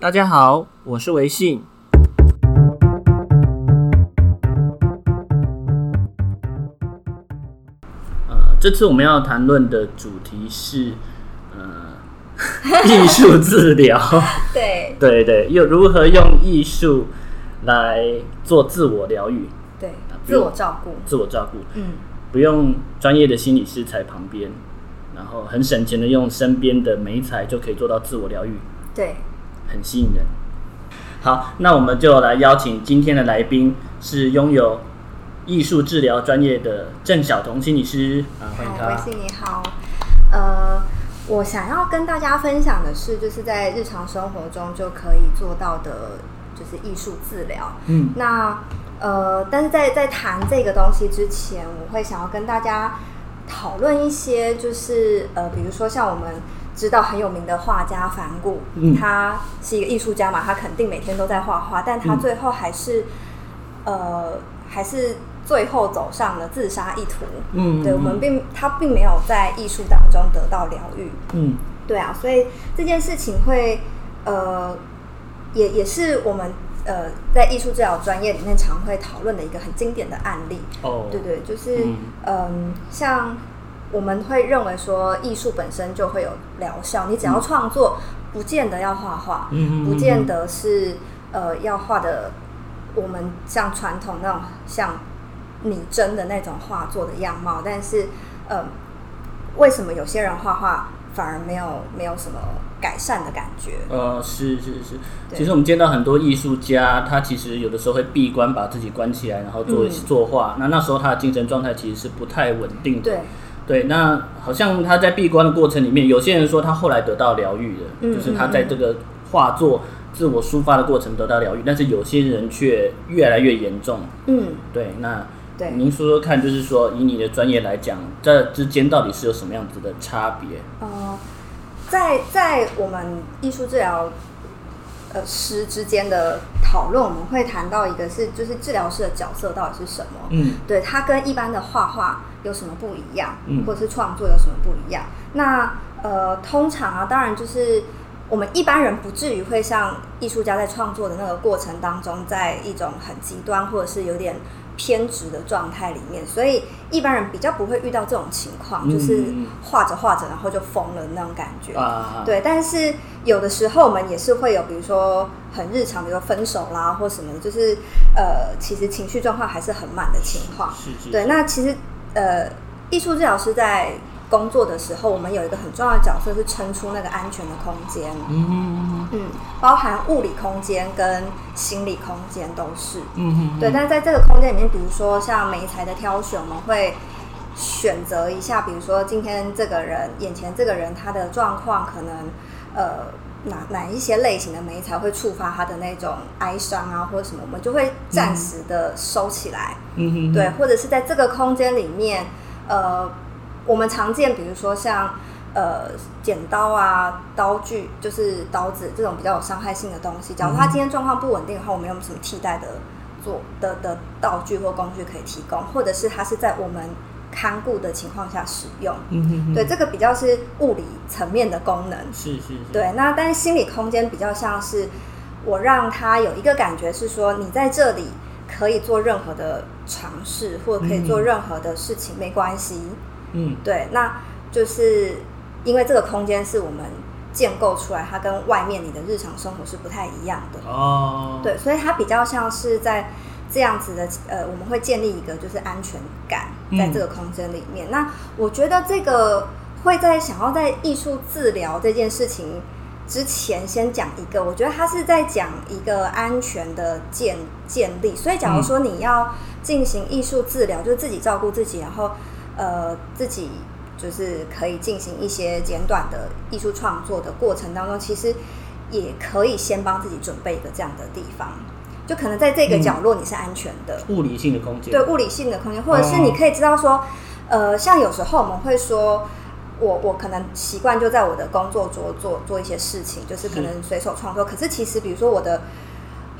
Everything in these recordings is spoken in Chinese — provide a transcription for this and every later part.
大家好，我是维信。呃，这次我们要谈论的主题是呃 艺术治疗。对 对对，又如何用艺术来做自我疗愈？对，自我照顾，自我照顾。嗯，不用专业的心理师在旁边，然后很省钱的用身边的美彩就可以做到自我疗愈。对。很吸引人。好，那我们就来邀请今天的来宾，是拥有艺术治疗专业的郑晓彤心理师啊，欢迎他。维信你好，呃，我想要跟大家分享的是，就是在日常生活中就可以做到的，就是艺术治疗。嗯，那呃，但是在在谈这个东西之前，我会想要跟大家讨论一些，就是呃，比如说像我们。知道很有名的画家梵谷，嗯，他是一个艺术家嘛，他肯定每天都在画画，但他最后还是，嗯、呃，还是最后走上了自杀一途。嗯，对，我们并他并没有在艺术当中得到疗愈。嗯，对啊，所以这件事情会，呃，也也是我们呃在艺术治疗专业里面常会讨论的一个很经典的案例。哦，对对，就是嗯、呃，像。我们会认为说，艺术本身就会有疗效。你只要创作，不见得要画画，不见得是呃要画的我们像传统那种像拟真的那种画作的样貌。但是，呃，为什么有些人画画反而没有没有什么改善的感觉？呃，是是是。其实我们见到很多艺术家，他其实有的时候会闭关，把自己关起来，然后做作画。那那时候他的精神状态其实是不太稳定的。对。对，那好像他在闭关的过程里面，有些人说他后来得到疗愈了，嗯、就是他在这个画作自我抒发的过程得到疗愈，但是有些人却越来越严重。嗯，对，那对您说说看，就是说以你的专业来讲，这之间到底是有什么样子的差别？呃，在在我们艺术治疗呃师之间的讨论，我们会谈到一个是，就是治疗师的角色到底是什么？嗯，对，它跟一般的画画。有什么不一样，嗯或者是创作有什么不一样？嗯、那呃，通常啊，当然就是我们一般人不至于会像艺术家在创作的那个过程当中，在一种很极端或者是有点偏执的状态里面，所以一般人比较不会遇到这种情况，嗯、就是画着画着然后就疯了那种感觉。啊、对，但是有的时候我们也是会有，比如说很日常，比如说分手啦或什么的，就是呃，其实情绪状况还是很满的情况。是是是对，那其实。呃，艺术治疗师在工作的时候，我们有一个很重要的角色是撑出那个安全的空间。嗯嗯嗯，包含物理空间跟心理空间都是。嗯嗯，对。但是在这个空间里面，比如说像媒材的挑选，我们会选择一下，比如说今天这个人眼前这个人他的状况可能呃。哪哪一些类型的媒材会触发他的那种哀伤啊，或者什么，我们就会暂时的收起来。嗯哼，对，或者是在这个空间里面，呃，我们常见，比如说像呃剪刀啊、刀具，就是刀子这种比较有伤害性的东西。假如他今天状况不稳定的话，我们有什么替代的做的的道具或工具可以提供，或者是他是在我们。看顾的情况下使用，嗯哼哼，对，这个比较是物理层面的功能，是是是，对。那但是心理空间比较像是我让他有一个感觉是说，你在这里可以做任何的尝试，或者可以做任何的事情，嗯、没关系。嗯，对。那就是因为这个空间是我们建构出来，它跟外面你的日常生活是不太一样的哦。对，所以它比较像是在。这样子的，呃，我们会建立一个就是安全感在这个空间里面。嗯、那我觉得这个会在想要在艺术治疗这件事情之前，先讲一个，我觉得他是在讲一个安全的建建立。所以，假如说你要进行艺术治疗，就是自己照顾自己，然后呃，自己就是可以进行一些简短的艺术创作的过程当中，其实也可以先帮自己准备一个这样的地方。就可能在这个角落你是安全的，嗯、物理性的空间，对物理性的空间，或者是你可以知道说，哦、呃，像有时候我们会说，我我可能习惯就在我的工作桌做做一些事情，就是可能随手创作。是可是其实比如说我的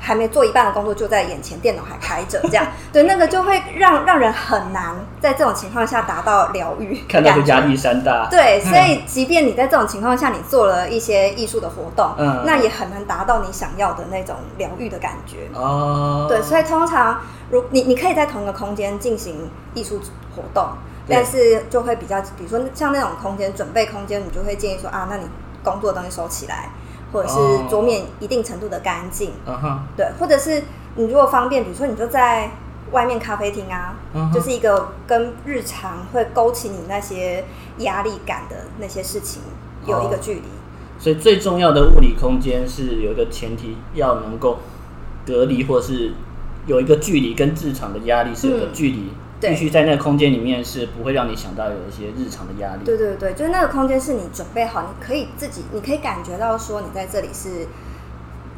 还没做一半的工作就在眼前，电脑还开着，这样 对，那个就会让让人很难在这种情况下达到疗愈。看到压力山大。对，所以即便你在这种情况下，你做了一些艺术的活动，嗯，那也很难达到你想要的那种疗愈的感觉。哦，对，所以通常如你你可以在同一个空间进行艺术活动，但是就会比较，比如说像那种空间准备空间，你就会建议说啊，那你工作的东西收起来。或者是桌面一定程度的干净，uh huh. 对，或者是你如果方便，比如说你就在外面咖啡厅啊，uh huh. 就是一个跟日常会勾起你那些压力感的那些事情有一个距离。Uh. 所以最重要的物理空间是有一个前提，要能够隔离，或是有一个距离，跟日常的压力是有个距离。嗯必须在那个空间里面是不会让你想到有一些日常的压力。对对对，就是那个空间是你准备好，你可以自己，你可以感觉到说你在这里是，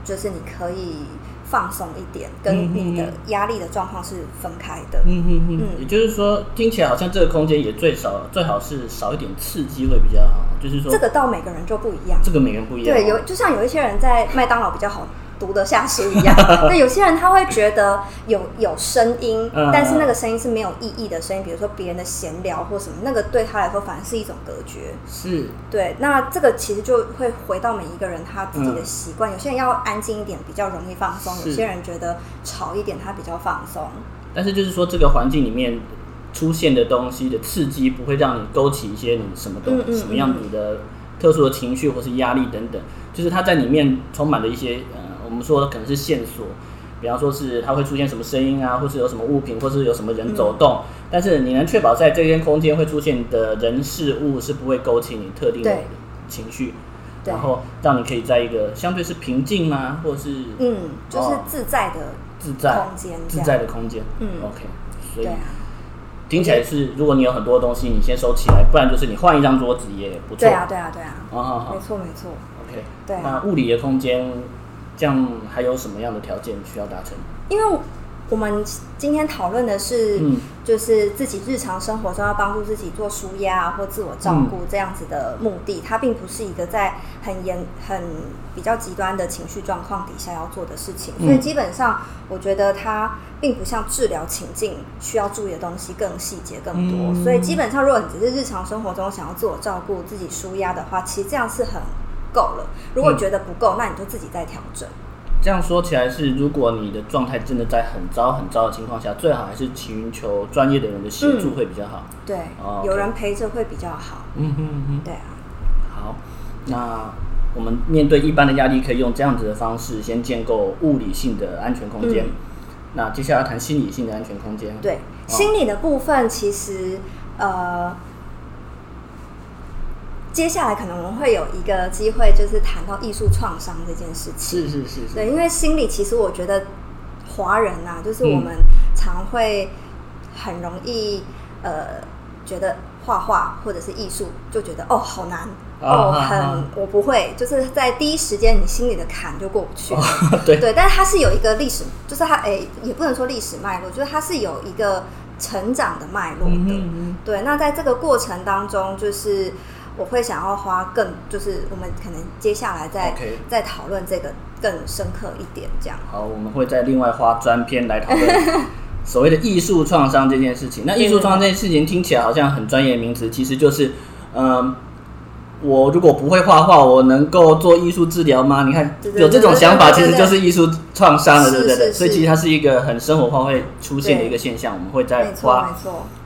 就是你可以放松一点，跟你的压力的状况是分开的。嗯嗯嗯。也就是说，听起来好像这个空间也最少最好是少一点刺激会比较好。就是说，这个到每个人就不一样。这个每个人不一样。对，有就像有一些人在麦当劳比较好。读得下书一样，那有些人他会觉得有有声音，但是那个声音是没有意义的声音，比如说别人的闲聊或什么，那个对他来说反而是一种隔绝。是，对。那这个其实就会回到每一个人他自己的习惯，有些人要安静一点比较容易放松，有些人觉得吵一点他比较放松。但是就是说，这个环境里面出现的东西的刺激，不会让你勾起一些你什么东西、什么样子的特殊的情绪或是压力等等，就是它在里面充满了一些。我们说的可能是线索，比方说是它会出现什么声音啊，或是有什么物品，或是有什么人走动。嗯、但是你能确保在这间空间会出现的人事物是不会勾起你特定的情绪，然后让你可以在一个相对是平静吗，或是嗯，就是自在的自在空间，自在的空间。嗯，OK，所以、啊、听起来是，如果你有很多东西，你先收起来，不然就是你换一张桌子也不错。对啊，对啊，对啊。啊，好好，没错，没错。OK，对、啊。那物理的空间。这样还有什么样的条件需要达成？因为我们今天讨论的是，就是自己日常生活中要帮助自己做舒压或自我照顾这样子的目的，它并不是一个在很严、很比较极端的情绪状况底下要做的事情。所以基本上，我觉得它并不像治疗情境需要注意的东西更细节更多。所以基本上，如果你只是日常生活中想要自我照顾、自己舒压的话，其实这样是很。够了，如果觉得不够，嗯、那你就自己再调整。这样说起来是，如果你的状态真的在很糟很糟的情况下，最好还是寻求专业的人的协助会比较好。嗯、对，哦、有人陪着会比较好。嗯哼嗯哼，对啊。好，那我们面对一般的压力，可以用这样子的方式先建构物理性的安全空间。嗯、那接下来谈心理性的安全空间。对，哦、心理的部分其实呃。接下来可能我们会有一个机会，就是谈到艺术创伤这件事情。是是是是。对，因为心里其实我觉得华人呐、啊，就是我们常会很容易呃觉得画画或者是艺术就觉得哦好难哦很我不会，就是在第一时间你心里的坎就过不去。对对，但是它是有一个历史，就是它哎也不能说历史脉络，就是它是有一个成长的脉络的。嗯嗯嗯。对，那在这个过程当中，就是。我会想要花更，就是我们可能接下来再.再讨论这个更深刻一点，这样。好，我们会再另外花专篇来讨论 所谓的艺术创伤这件事情。那艺术创伤这件事情听起来好像很专业名词，其实就是，嗯、呃，我如果不会画画，我能够做艺术治疗吗？你看有这种想法，其实就是艺术创伤了，对不对？所以其实它是一个很生活化会出现的一个现象。我们会再花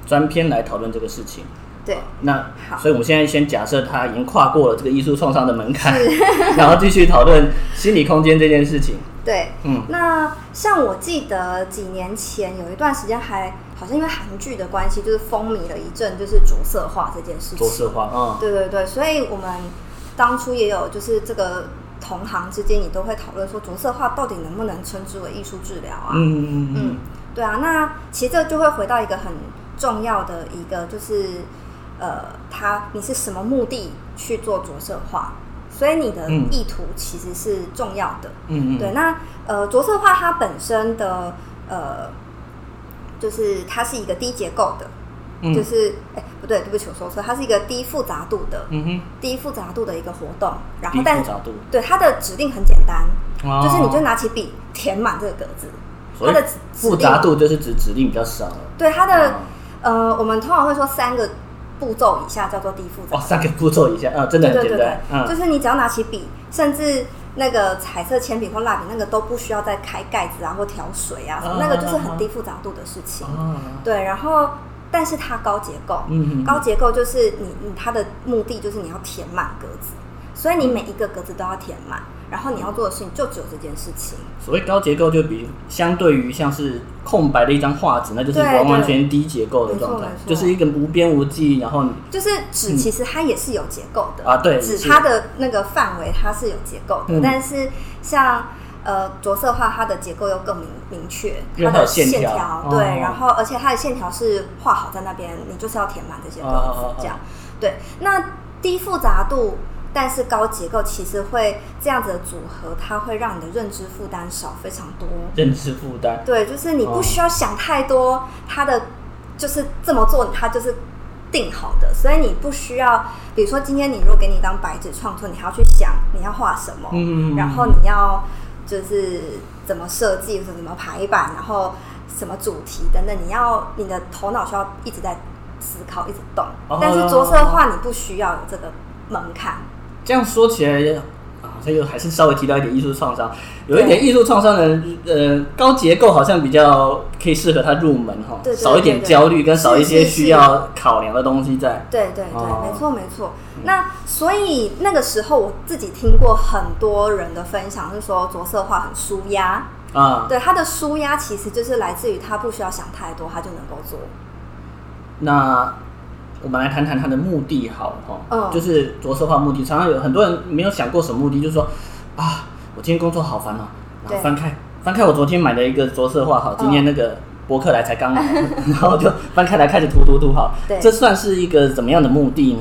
专篇来讨论这个事情。对，那好，所以我们现在先假设他已经跨过了这个艺术创伤的门槛，然后继续讨论心理空间这件事情。对，嗯，那像我记得几年前有一段时间还好像因为韩剧的关系，就是风靡了一阵，就是着色化这件事情。着色化，嗯，对对对，所以我们当初也有就是这个同行之间，也都会讨论说着色化到底能不能称之为艺术治疗啊？嗯嗯嗯，嗯，对啊，那其实这就会回到一个很重要的一个就是。呃，他你是什么目的去做着色画？所以你的意图其实是重要的。嗯嗯。对，那呃，着色画它本身的呃，就是它是一个低结构的，嗯、就是哎不对，对不起，我说错，它是一个低复杂度的，嗯哼，低复杂度的一个活动。然后但。对，它的指令很简单，哦、就是你就拿起笔填满这个格子。它的复杂度就是指指令比较少。对它的、嗯、呃，我们通常会说三个步骤以下叫做低复杂。哦，三个步骤以下啊，真的很简单。对对对嗯、就是你只要拿起笔，甚至那个彩色铅笔或蜡笔，那个都不需要再开盖子啊或调水啊那个就是很低复杂度的事情。啊、对，然后但是它高结构，嗯、高结构就是你你它的目的就是你要填满格子，所以你每一个格子都要填满。然后你要做的事情就只有这件事情。所谓高结构，就比相对于像是空白的一张画纸，那就是完完全低结构的状态，就是一个无边无际。然后就是纸其实它也是有结构的、嗯、啊，对，纸它的那个范围它是有结构的，嗯、但是像呃着色画，它的结构又更明明确，它的线条对，哦、然后而且它的线条是画好在那边，你就是要填满这些东西，哦、这样对。那低复杂度。但是高结构其实会这样子的组合，它会让你的认知负担少非常多。认知负担，对，就是你不需要想太多，它的就是这么做，它就是定好的，所以你不需要，比如说今天你如果给你一张白纸创作，你还要去想你要画什么，嗯，然后你要就是怎么设计，怎么排版，然后什么主题等等，你要你的头脑需要一直在思考，一直动。但是着色的话，你不需要有这个门槛。这样说起来啊，这又还是稍微提到一点艺术创伤，有一点艺术创伤的，呃，高结构好像比较可以适合他入门哈，对对对对，少一点焦虑跟少一些需要考量的东西在。对对对，哦、没错没错。那所以那个时候我自己听过很多人的分享，是说着色画很舒压啊，对，他的舒压其实就是来自于他不需要想太多，他就能够做。那。我们来谈谈它的目的，好哈，嗯、就是着色化目的。常常有很多人没有想过什么目的，就是说啊，我今天工作好烦哦，然后翻开翻开我昨天买的一个着色画，好，今天那个博客来才刚来，嗯、然后就翻开来开始涂涂涂，好，对这算是一个怎么样的目的呢？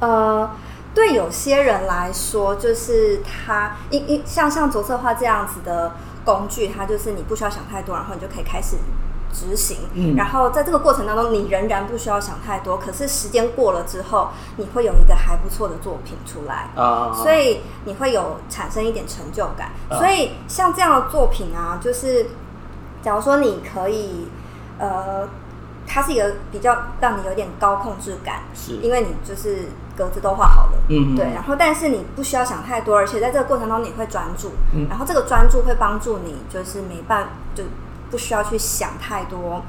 呃，对有些人来说，就是他一一像像着色画这样子的工具，它就是你不需要想太多，然后你就可以开始。执行，嗯，然后在这个过程当中，你仍然不需要想太多。可是时间过了之后，你会有一个还不错的作品出来啊，所以你会有产生一点成就感。啊、所以像这样的作品啊，就是假如说你可以，呃，它是一个比较让你有点高控制感，是因为你就是格子都画好了，嗯，对。然后但是你不需要想太多，而且在这个过程当中你会专注，嗯，然后这个专注会帮助你，就是没办就。不需要去想太多，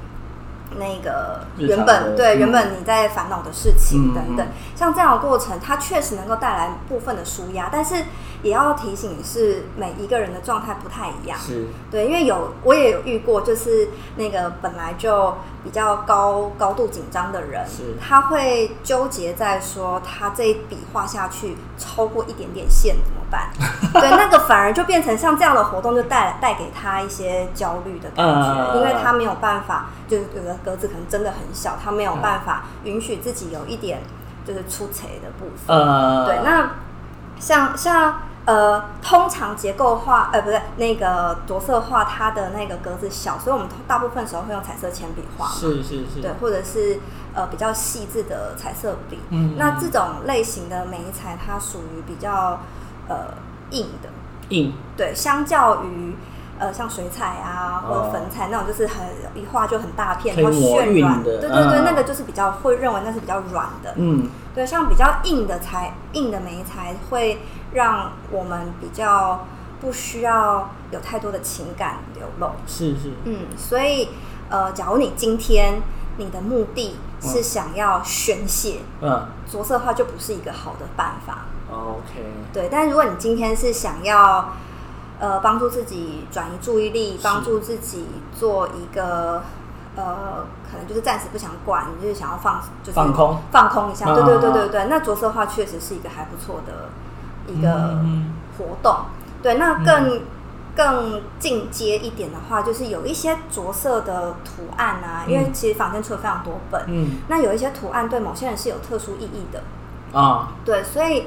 那个原本对原本你在烦恼的事情等等，像这样的过程，它确实能够带来部分的舒压，但是也要提醒是每一个人的状态不太一样，是。对，因为有我也有遇过，就是那个本来就比较高高度紧张的人，是。他会纠结在说他这一笔画下去超过一点点线怎么办？对，那个反而就变成像这样的活动就带带给他一些焦虑的感觉，因为他没有办法，就是有的格子可能真的很小，他没有办法允许自己有一点就是出彩的部分。对，那像像。呃，通常结构化，呃，不对，那个着色画，它的那个格子小，所以我们大部分时候会用彩色铅笔画嘛，是是是，对，或者是呃比较细致的彩色笔。嗯，那这种类型的眉材，它属于比较呃硬的，硬，对，相较于呃像水彩啊或者粉彩那种，就是很一画就很大片，然后渲染的，对对对，那个就是比较会认为那是比较软的，嗯，对，像比较硬的材，硬的眉材会。让我们比较不需要有太多的情感流露，是是，嗯，所以呃，假如你今天你的目的是想要宣泄，嗯，着色画就不是一个好的办法。OK，对，但如果你今天是想要呃帮助自己转移注意力，帮助自己做一个呃，可能就是暂时不想管，你就是想要放，就是放空。放空一下，对对对对对，那着色画确实是一个还不错的。一个活动，嗯、对，那更、嗯、更进阶一点的话，就是有一些着色的图案啊，嗯、因为其实坊间出了非常多本，嗯，那有一些图案对某些人是有特殊意义的。啊，对，所以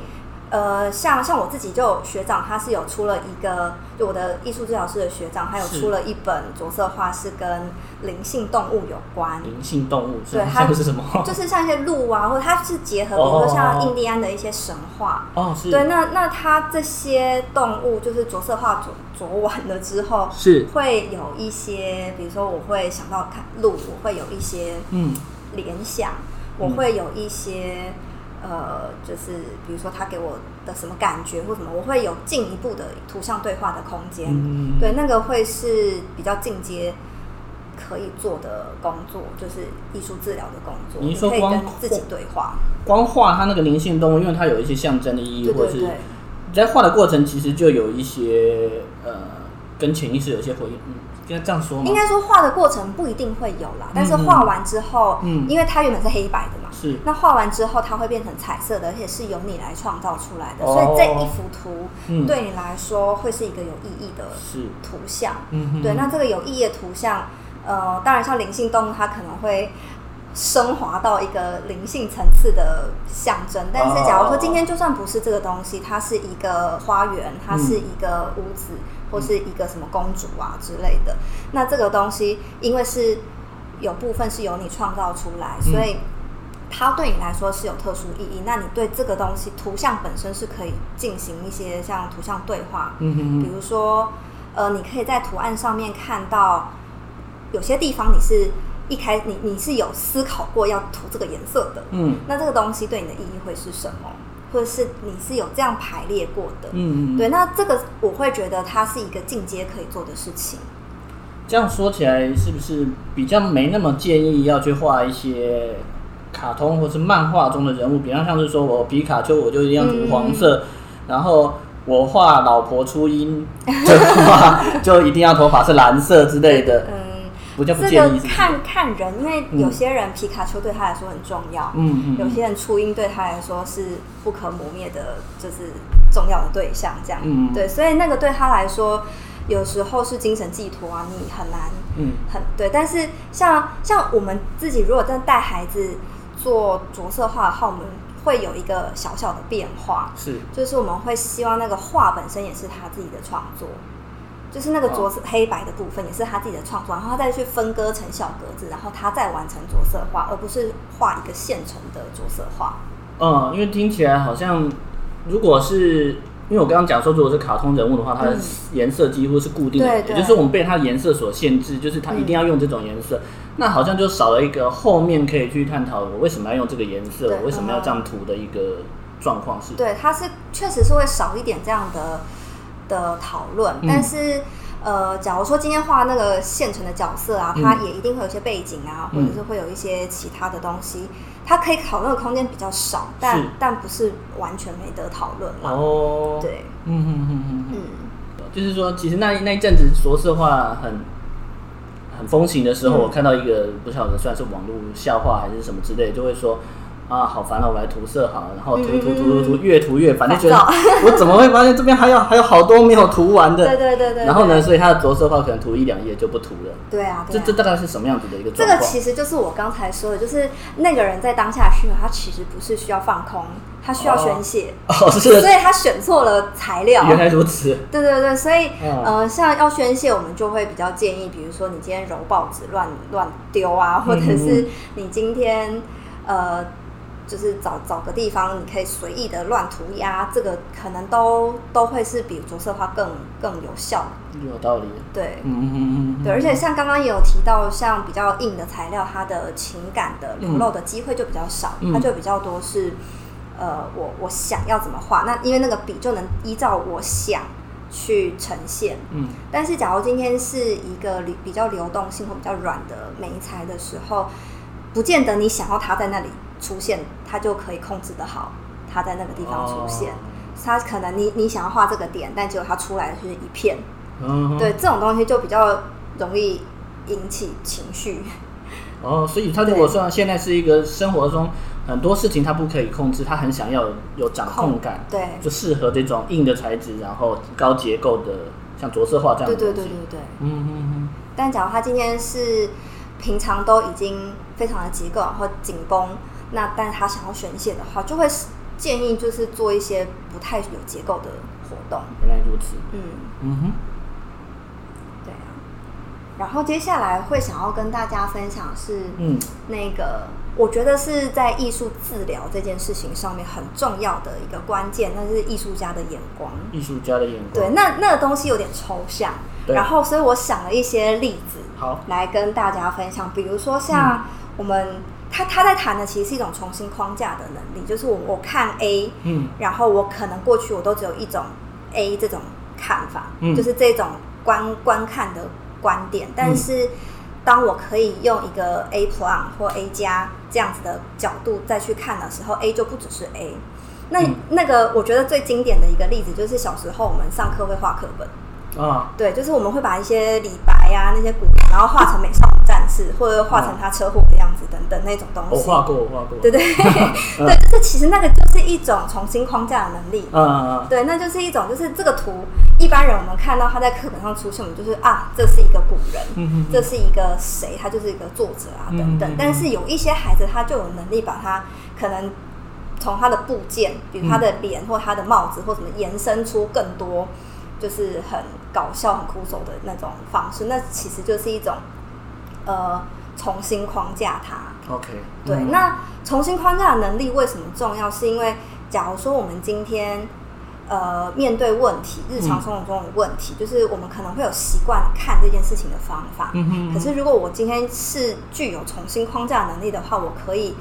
呃，像像我自己就学长，他是有出了一个，就我的艺术治疗师的学长，他有出了一本着色画，是跟灵性动物有关。灵性动物，对，它 是什么？就是 像一些鹿啊，或者它是结合，比如说像印第安的一些神话。哦，是。对，那那它这些动物就是着色画着着完了之后，是会有一些，比如说我会想到看鹿，我会有一些嗯联想，我会有一些。呃，就是比如说他给我的什么感觉或什么，我会有进一步的图像对话的空间。嗯，对，那个会是比较进阶可以做的工作，就是艺术治疗的工作。你说光自己对话，光画它那个灵性动物，因为它有一些象征的意义，对对对，或者是你在画的过程，其实就有一些呃，跟潜意识有一些回应。嗯，应该这样说吗？应该说画的过程不一定会有啦，但是画完之后，嗯，因为它原本是黑白的。是，那画完之后，它会变成彩色的，而且是由你来创造出来的。哦、所以这一幅图、嗯、对你来说会是一个有意义的图像。嗯，对。那这个有意义的图像，呃，当然像灵性动物，它可能会升华到一个灵性层次的象征。但是，假如说今天就算不是这个东西，它是一个花园，它是一个屋子，嗯、或是一个什么公主啊之类的，那这个东西因为是有部分是由你创造出来，所以。它对你来说是有特殊意义，那你对这个东西图像本身是可以进行一些像图像对话，嗯哼，比如说，呃，你可以在图案上面看到有些地方你是一开你你是有思考过要涂这个颜色的，嗯，那这个东西对你的意义会是什么？或者是你是有这样排列过的，嗯嗯，对，那这个我会觉得它是一个进阶可以做的事情。这样说起来，是不是比较没那么建议要去画一些？卡通或是漫画中的人物，比方像是说我皮卡丘，我就一定要涂黄色，嗯、然后我画老婆初音，就一定要头发是蓝色之类的。嗯，不叫不建议是不是？这个看看人，因为有些人皮卡丘对他来说很重要，嗯嗯，有些人初音对他来说是不可磨灭的，就是重要的对象，这样，嗯，对，所以那个对他来说。有时候是精神寄托啊，你很难，嗯，很对。但是像像我们自己，如果在带孩子做着色画的话，我们会有一个小小的变化，是，就是我们会希望那个画本身也是他自己的创作，就是那个着色黑白的部分也是他自己的创作，然后他再去分割成小格子，然后他再完成着色画，而不是画一个现成的着色画。嗯，因为听起来好像如果是。因为我刚刚讲说，如果是卡通人物的话，它的颜色几乎是固定的，嗯、也就是我们被它的颜色所限制，就是它一定要用这种颜色。嗯、那好像就少了一个后面可以去探讨我为什么要用这个颜色，我为什么要这样涂的一个状况是。对，它是确实是会少一点这样的的讨论，嗯、但是。呃，假如说今天画那个现成的角色啊，它也一定会有一些背景啊，嗯、或者是会有一些其他的东西，它可以讨论的空间比较少，但但不是完全没得讨论哦。对，嗯嗯嗯嗯嗯，就是说，其实那那一阵子说实话很很风行的时候，嗯、我看到一个不晓得算是网络笑话还是什么之类，就会说。啊，好烦啊！我来涂色好了，然后涂涂涂涂涂，越涂越烦，就觉得 我怎么会发现这边还有还有好多没有涂完的？对对对对。然后呢，所以他的着色画可能涂一两页就不涂了。对啊。这这大概是什么样子的一个？这个其实就是我刚才说的，就是那个人在当下需要，他其实不是需要放空，他需要宣泄。哦，是。所以他选错了材料。原来如此。对对对，所以呃，像要宣泄，我们就会比较建议，比如说你今天揉报纸乱乱丢啊，或者是你今天呃。就是找找个地方，你可以随意的乱涂鸦，这个可能都都会是比着色画更更有效。有道理。对，嗯嗯嗯嗯。对，而且像刚刚也有提到，像比较硬的材料，它的情感的流露的机会就比较少，嗯、它就比较多是，呃，我我想要怎么画，那因为那个笔就能依照我想去呈现。嗯。但是，假如今天是一个比比较流动性或比较软的媒材的时候，不见得你想要它在那里。出现，它就可以控制的好，它在那个地方出现。它可能你你想要画这个点，但结果它出来的是一片。嗯，对，这种东西就比较容易引起情绪。哦，所以他如果说现在是一个生活中很多事情他不可以控制，他很想要有掌控感，对，就适合这种硬的材质，然后高结构的，像着色画这样的。对对对对对。嗯嗯嗯。但假如他今天是平常都已经非常的结构然后紧绷。那但他想要宣泄的话，就会建议就是做一些不太有结构的活动。原来如此。嗯嗯哼。对啊。然后接下来会想要跟大家分享是，嗯，那个我觉得是在艺术治疗这件事情上面很重要的一个关键，那是艺术家的眼光。艺术家的眼光。对，那那个东西有点抽象。然后，所以我想了一些例子，好，来跟大家分享。比如说，像我们。嗯他他在谈的其实是一种重新框架的能力，就是我我看 A，嗯，然后我可能过去我都只有一种 A 这种看法，嗯，就是这种观观看的观点，但是当我可以用一个 A plus 或 A 加这样子的角度再去看的时候，A 就不只是 A。那那个我觉得最经典的一个例子就是小时候我们上课会画课本。啊，对，就是我们会把一些李白呀、啊、那些古，然后画成美少或者画成他车祸的样子等等那种东西。我画过，我画过。对对 对，就是其实那个就是一种重新框架的能力。嗯嗯嗯。对，那就是一种，就是这个图，一般人我们看到他在课本上出现，我们就是啊，这是一个古人，这是一个谁，他就是一个作者啊等等。但是有一些孩子，他就有能力把他可能从他的部件，比如他的脸或他的帽子或什么，延伸出更多。就是很搞笑、很酷手的那种方式，那其实就是一种呃重新框架它。OK，对。嗯、那重新框架的能力为什么重要？是因为假如说我们今天呃面对问题，日常生活中的问题，嗯、就是我们可能会有习惯看这件事情的方法。嗯哼嗯哼。可是如果我今天是具有重新框架能力的话，我可以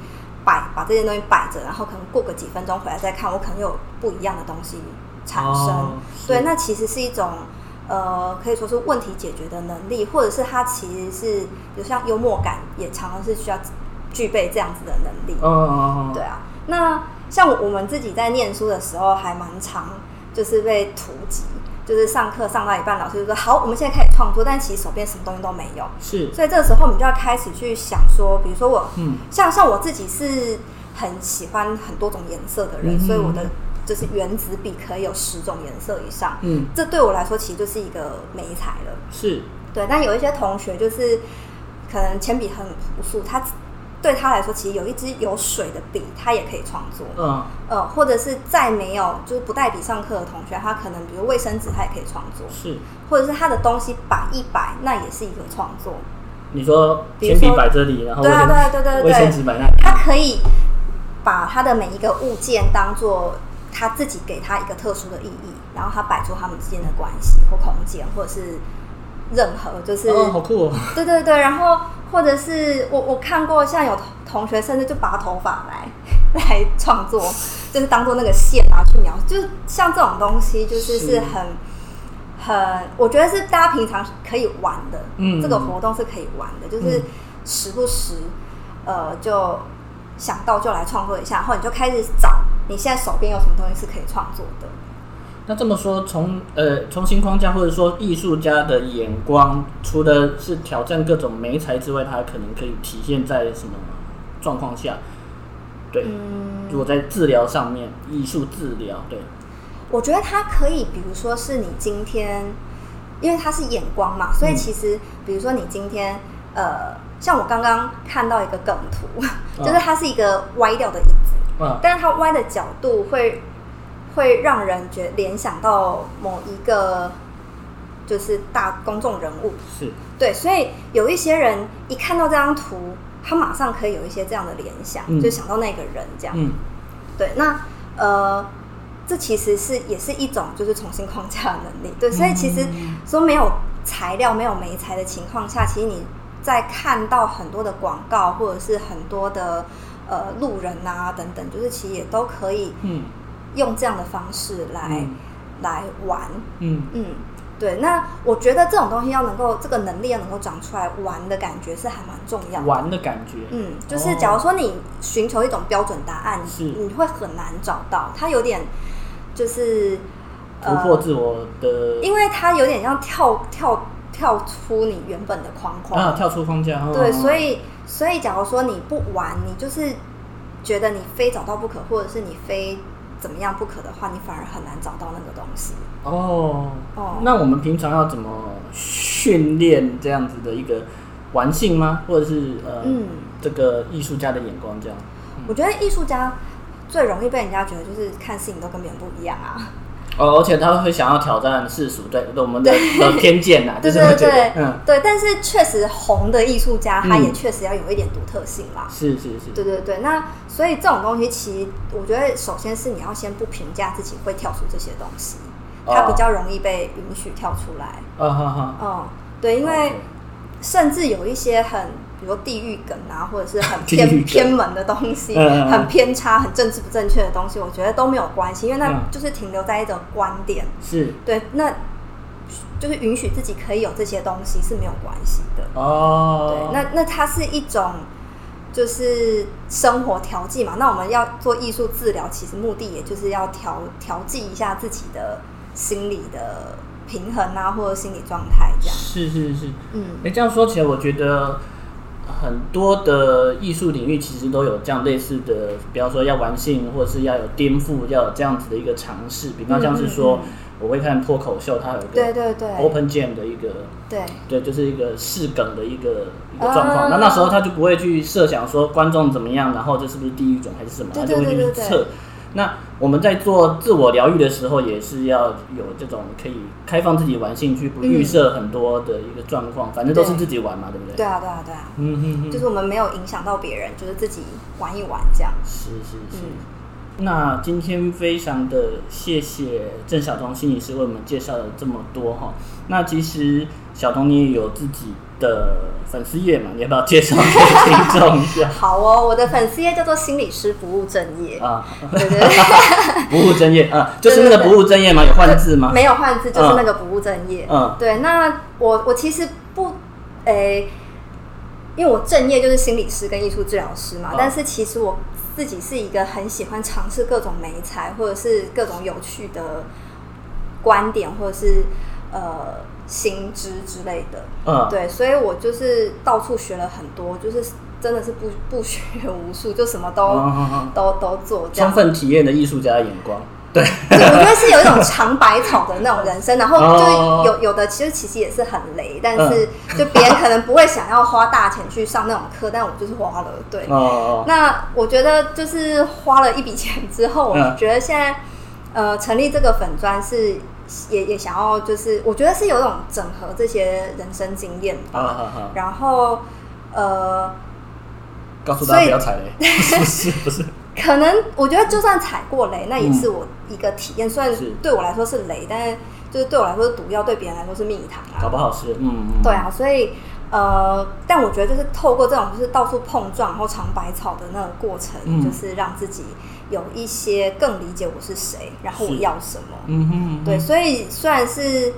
摆把这些东西摆着，然后可能过个几分钟回来再看，我可能有不一样的东西。产生、哦、对，那其实是一种呃，可以说是问题解决的能力，或者是他其实是有像幽默感，也常常是需要具备这样子的能力。嗯嗯嗯，对啊。那像我们自己在念书的时候，还蛮常就是被突击，就是上课上到一半，老师就说：“好，我们现在开始创作。”但其实手边什么东西都没有。是。所以这个时候，我们就要开始去想说，比如说我，嗯，像像我自己是很喜欢很多种颜色的人，嗯、所以我的。就是原子笔可以有十种颜色以上，嗯，这对我来说其实就是一个美材了。是，对。但有一些同学就是可能铅笔很朴素，他对他来说其实有一支有水的笔，他也可以创作。嗯，呃，或者是再没有就是不带笔上课的同学，他可能比如卫生纸，他也可以创作。是，或者是他的东西摆一摆，那也是一个创作。你说铅笔摆这里，然后对啊，对啊，对对对，卫生纸摆那里，他可以把他的每一个物件当做。他自己给他一个特殊的意义，然后他摆出他们之间的关系或空间，或者是任何，就是哦，好酷哦！对对对，然后或者是我我看过，像有同学甚至就拔头发来 来创作，就是当做那个线啊去描，就是像这种东西，就是是很是很，我觉得是大家平常可以玩的，嗯，这个活动是可以玩的，就是时不时呃就想到就来创作一下，然后你就开始找。你现在手边有什么东西是可以创作的？那这么说，从呃重新框架或者说艺术家的眼光，除了是挑战各种媒材之外，它可能可以体现在什么状况下？对，嗯、如果在治疗上面，艺术治疗，对，我觉得它可以，比如说是你今天，因为它是眼光嘛，所以其实比如说你今天，呃，像我刚刚看到一个梗图，就是它是一个歪掉的椅子。但是它歪的角度会会让人觉联想到某一个就是大公众人物，是对，所以有一些人一看到这张图，他马上可以有一些这样的联想，嗯、就想到那个人这样。嗯、对，那呃，这其实是也是一种就是重新框架的能力。对，所以其实说没有材料、没有媒材的情况下，其实你在看到很多的广告或者是很多的。呃，路人啊，等等，就是其实也都可以，嗯，用这样的方式来、嗯、来玩，嗯嗯，对。那我觉得这种东西要能够，这个能力要能够长出来，玩的感觉是还蛮重要的。玩的感觉，嗯，就是假如说你寻求一种标准答案，是你会很难找到。它有点就是突破自我的，呃、因为它有点像跳跳跳出你原本的框框啊，跳出框架。对，所以。所以，假如说你不玩，你就是觉得你非找到不可，或者是你非怎么样不可的话，你反而很难找到那个东西。哦哦，那我们平常要怎么训练这样子的一个玩性吗？或者是呃，嗯，这个艺术家的眼光这样？我觉得艺术家最容易被人家觉得就是看事情都跟别人不一样啊。哦，而且他会想要挑战世俗对我们的的偏见呐，就是会觉得嗯，对。但是确实红的艺术家，他也确实要有一点独特性啦。是是是，对对对。那所以这种东西，其实我觉得，首先是你要先不评价自己会跳出这些东西，它比较容易被允许跳出来。嗯，对，因为甚至有一些很。比如地域梗啊，或者是很偏偏门的东西，很偏差、很政治不正确的东西，我觉得都没有关系，因为那就是停留在一种观点。是对，那就是允许自己可以有这些东西是没有关系的。哦，对，那那它是一种就是生活调剂嘛。那我们要做艺术治疗，其实目的也就是要调调剂一下自己的心理的平衡啊，或者心理状态这样。是是是，嗯，哎，这样说起来，我觉得。很多的艺术领域其实都有这样类似的，比方说要玩性，或者是要有颠覆，要有这样子的一个尝试。比方像是说，我会看脱口秀，它有一个对对对 open jam 的一个对对，就是一个试梗的一个一个状况。那那时候他就不会去设想说观众怎么样，然后这是不是地狱种还是什么，他就会去测。那我们在做自我疗愈的时候，也是要有这种可以开放自己玩兴趣，不预设很多的一个状况，反正都是自己玩嘛，对不对？对啊，对啊，对啊。嗯嗯嗯，就是我们没有影响到别人，就是自己玩一玩这样。是是是。那今天非常的谢谢郑晓彤心理师为我们介绍了这么多哈。那其实晓彤你也有自己的粉丝页嘛？你要不要介绍给听众一下？好哦，我的粉丝页叫做心理师不务正业啊，对对 对，不务正业啊，就是那个不务正业吗？有换字吗？没有换字，就是那个不务正业。嗯，对。那我我其实不诶、欸，因为我正业就是心理师跟艺术治疗师嘛，但是其实我。自己是一个很喜欢尝试各种美材，或者是各种有趣的观点，或者是呃新知之类的。嗯，对，所以我就是到处学了很多，就是真的是不不学无术，就什么都、都都做这样。充分体验的艺术家的眼光。对，我觉得是有一种尝百草的那种人生，然后就有有的其实其实也是很雷，但是就别人可能不会想要花大钱去上那种课，但我就是花了。对，那我觉得就是花了一笔钱之后，我觉得现在呃成立这个粉砖是也也想要就是我觉得是有一种整合这些人生经验吧，然后呃告诉大家不要踩雷，不是不是。可能我觉得，就算踩过雷，那也是我一个体验。虽然对我来说是雷，但是就是对我来说是毒药，对别人来说是蜜糖啊。搞不好是，嗯，对啊。所以呃，但我觉得就是透过这种就是到处碰撞，然后尝百草的那个过程，嗯、就是让自己有一些更理解我是谁，然后我要什么。嗯哼，对。所以虽然是。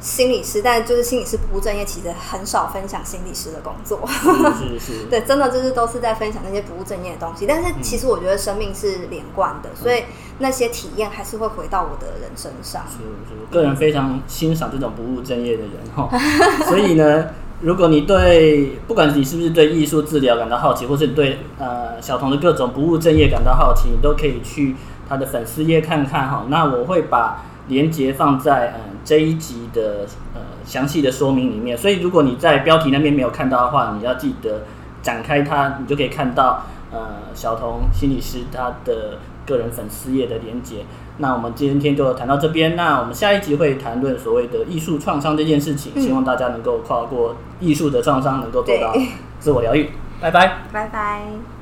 心理师，但就是心理师不务正业，其实很少分享心理师的工作。是是是，对，真的就是都是在分享那些不务正业的东西。但是其实我觉得生命是连贯的，嗯、所以那些体验还是会回到我的人身上。是是，我个人非常欣赏这种不务正业的人哈。所以呢，如果你对不管你是不是对艺术治疗感到好奇，或是对呃晓彤的各种不务正业感到好奇，你都可以去他的粉丝页看看哈。那我会把连接放在嗯。这一集的呃详细的说明里面，所以如果你在标题那边没有看到的话，你要记得展开它，你就可以看到呃晓彤心理师他的个人粉丝页的连接。那我们今天就谈到这边，那我们下一集会谈论所谓的艺术创伤这件事情，希望大家能够跨过艺术的创伤，能够做到自我疗愈。拜拜，拜拜。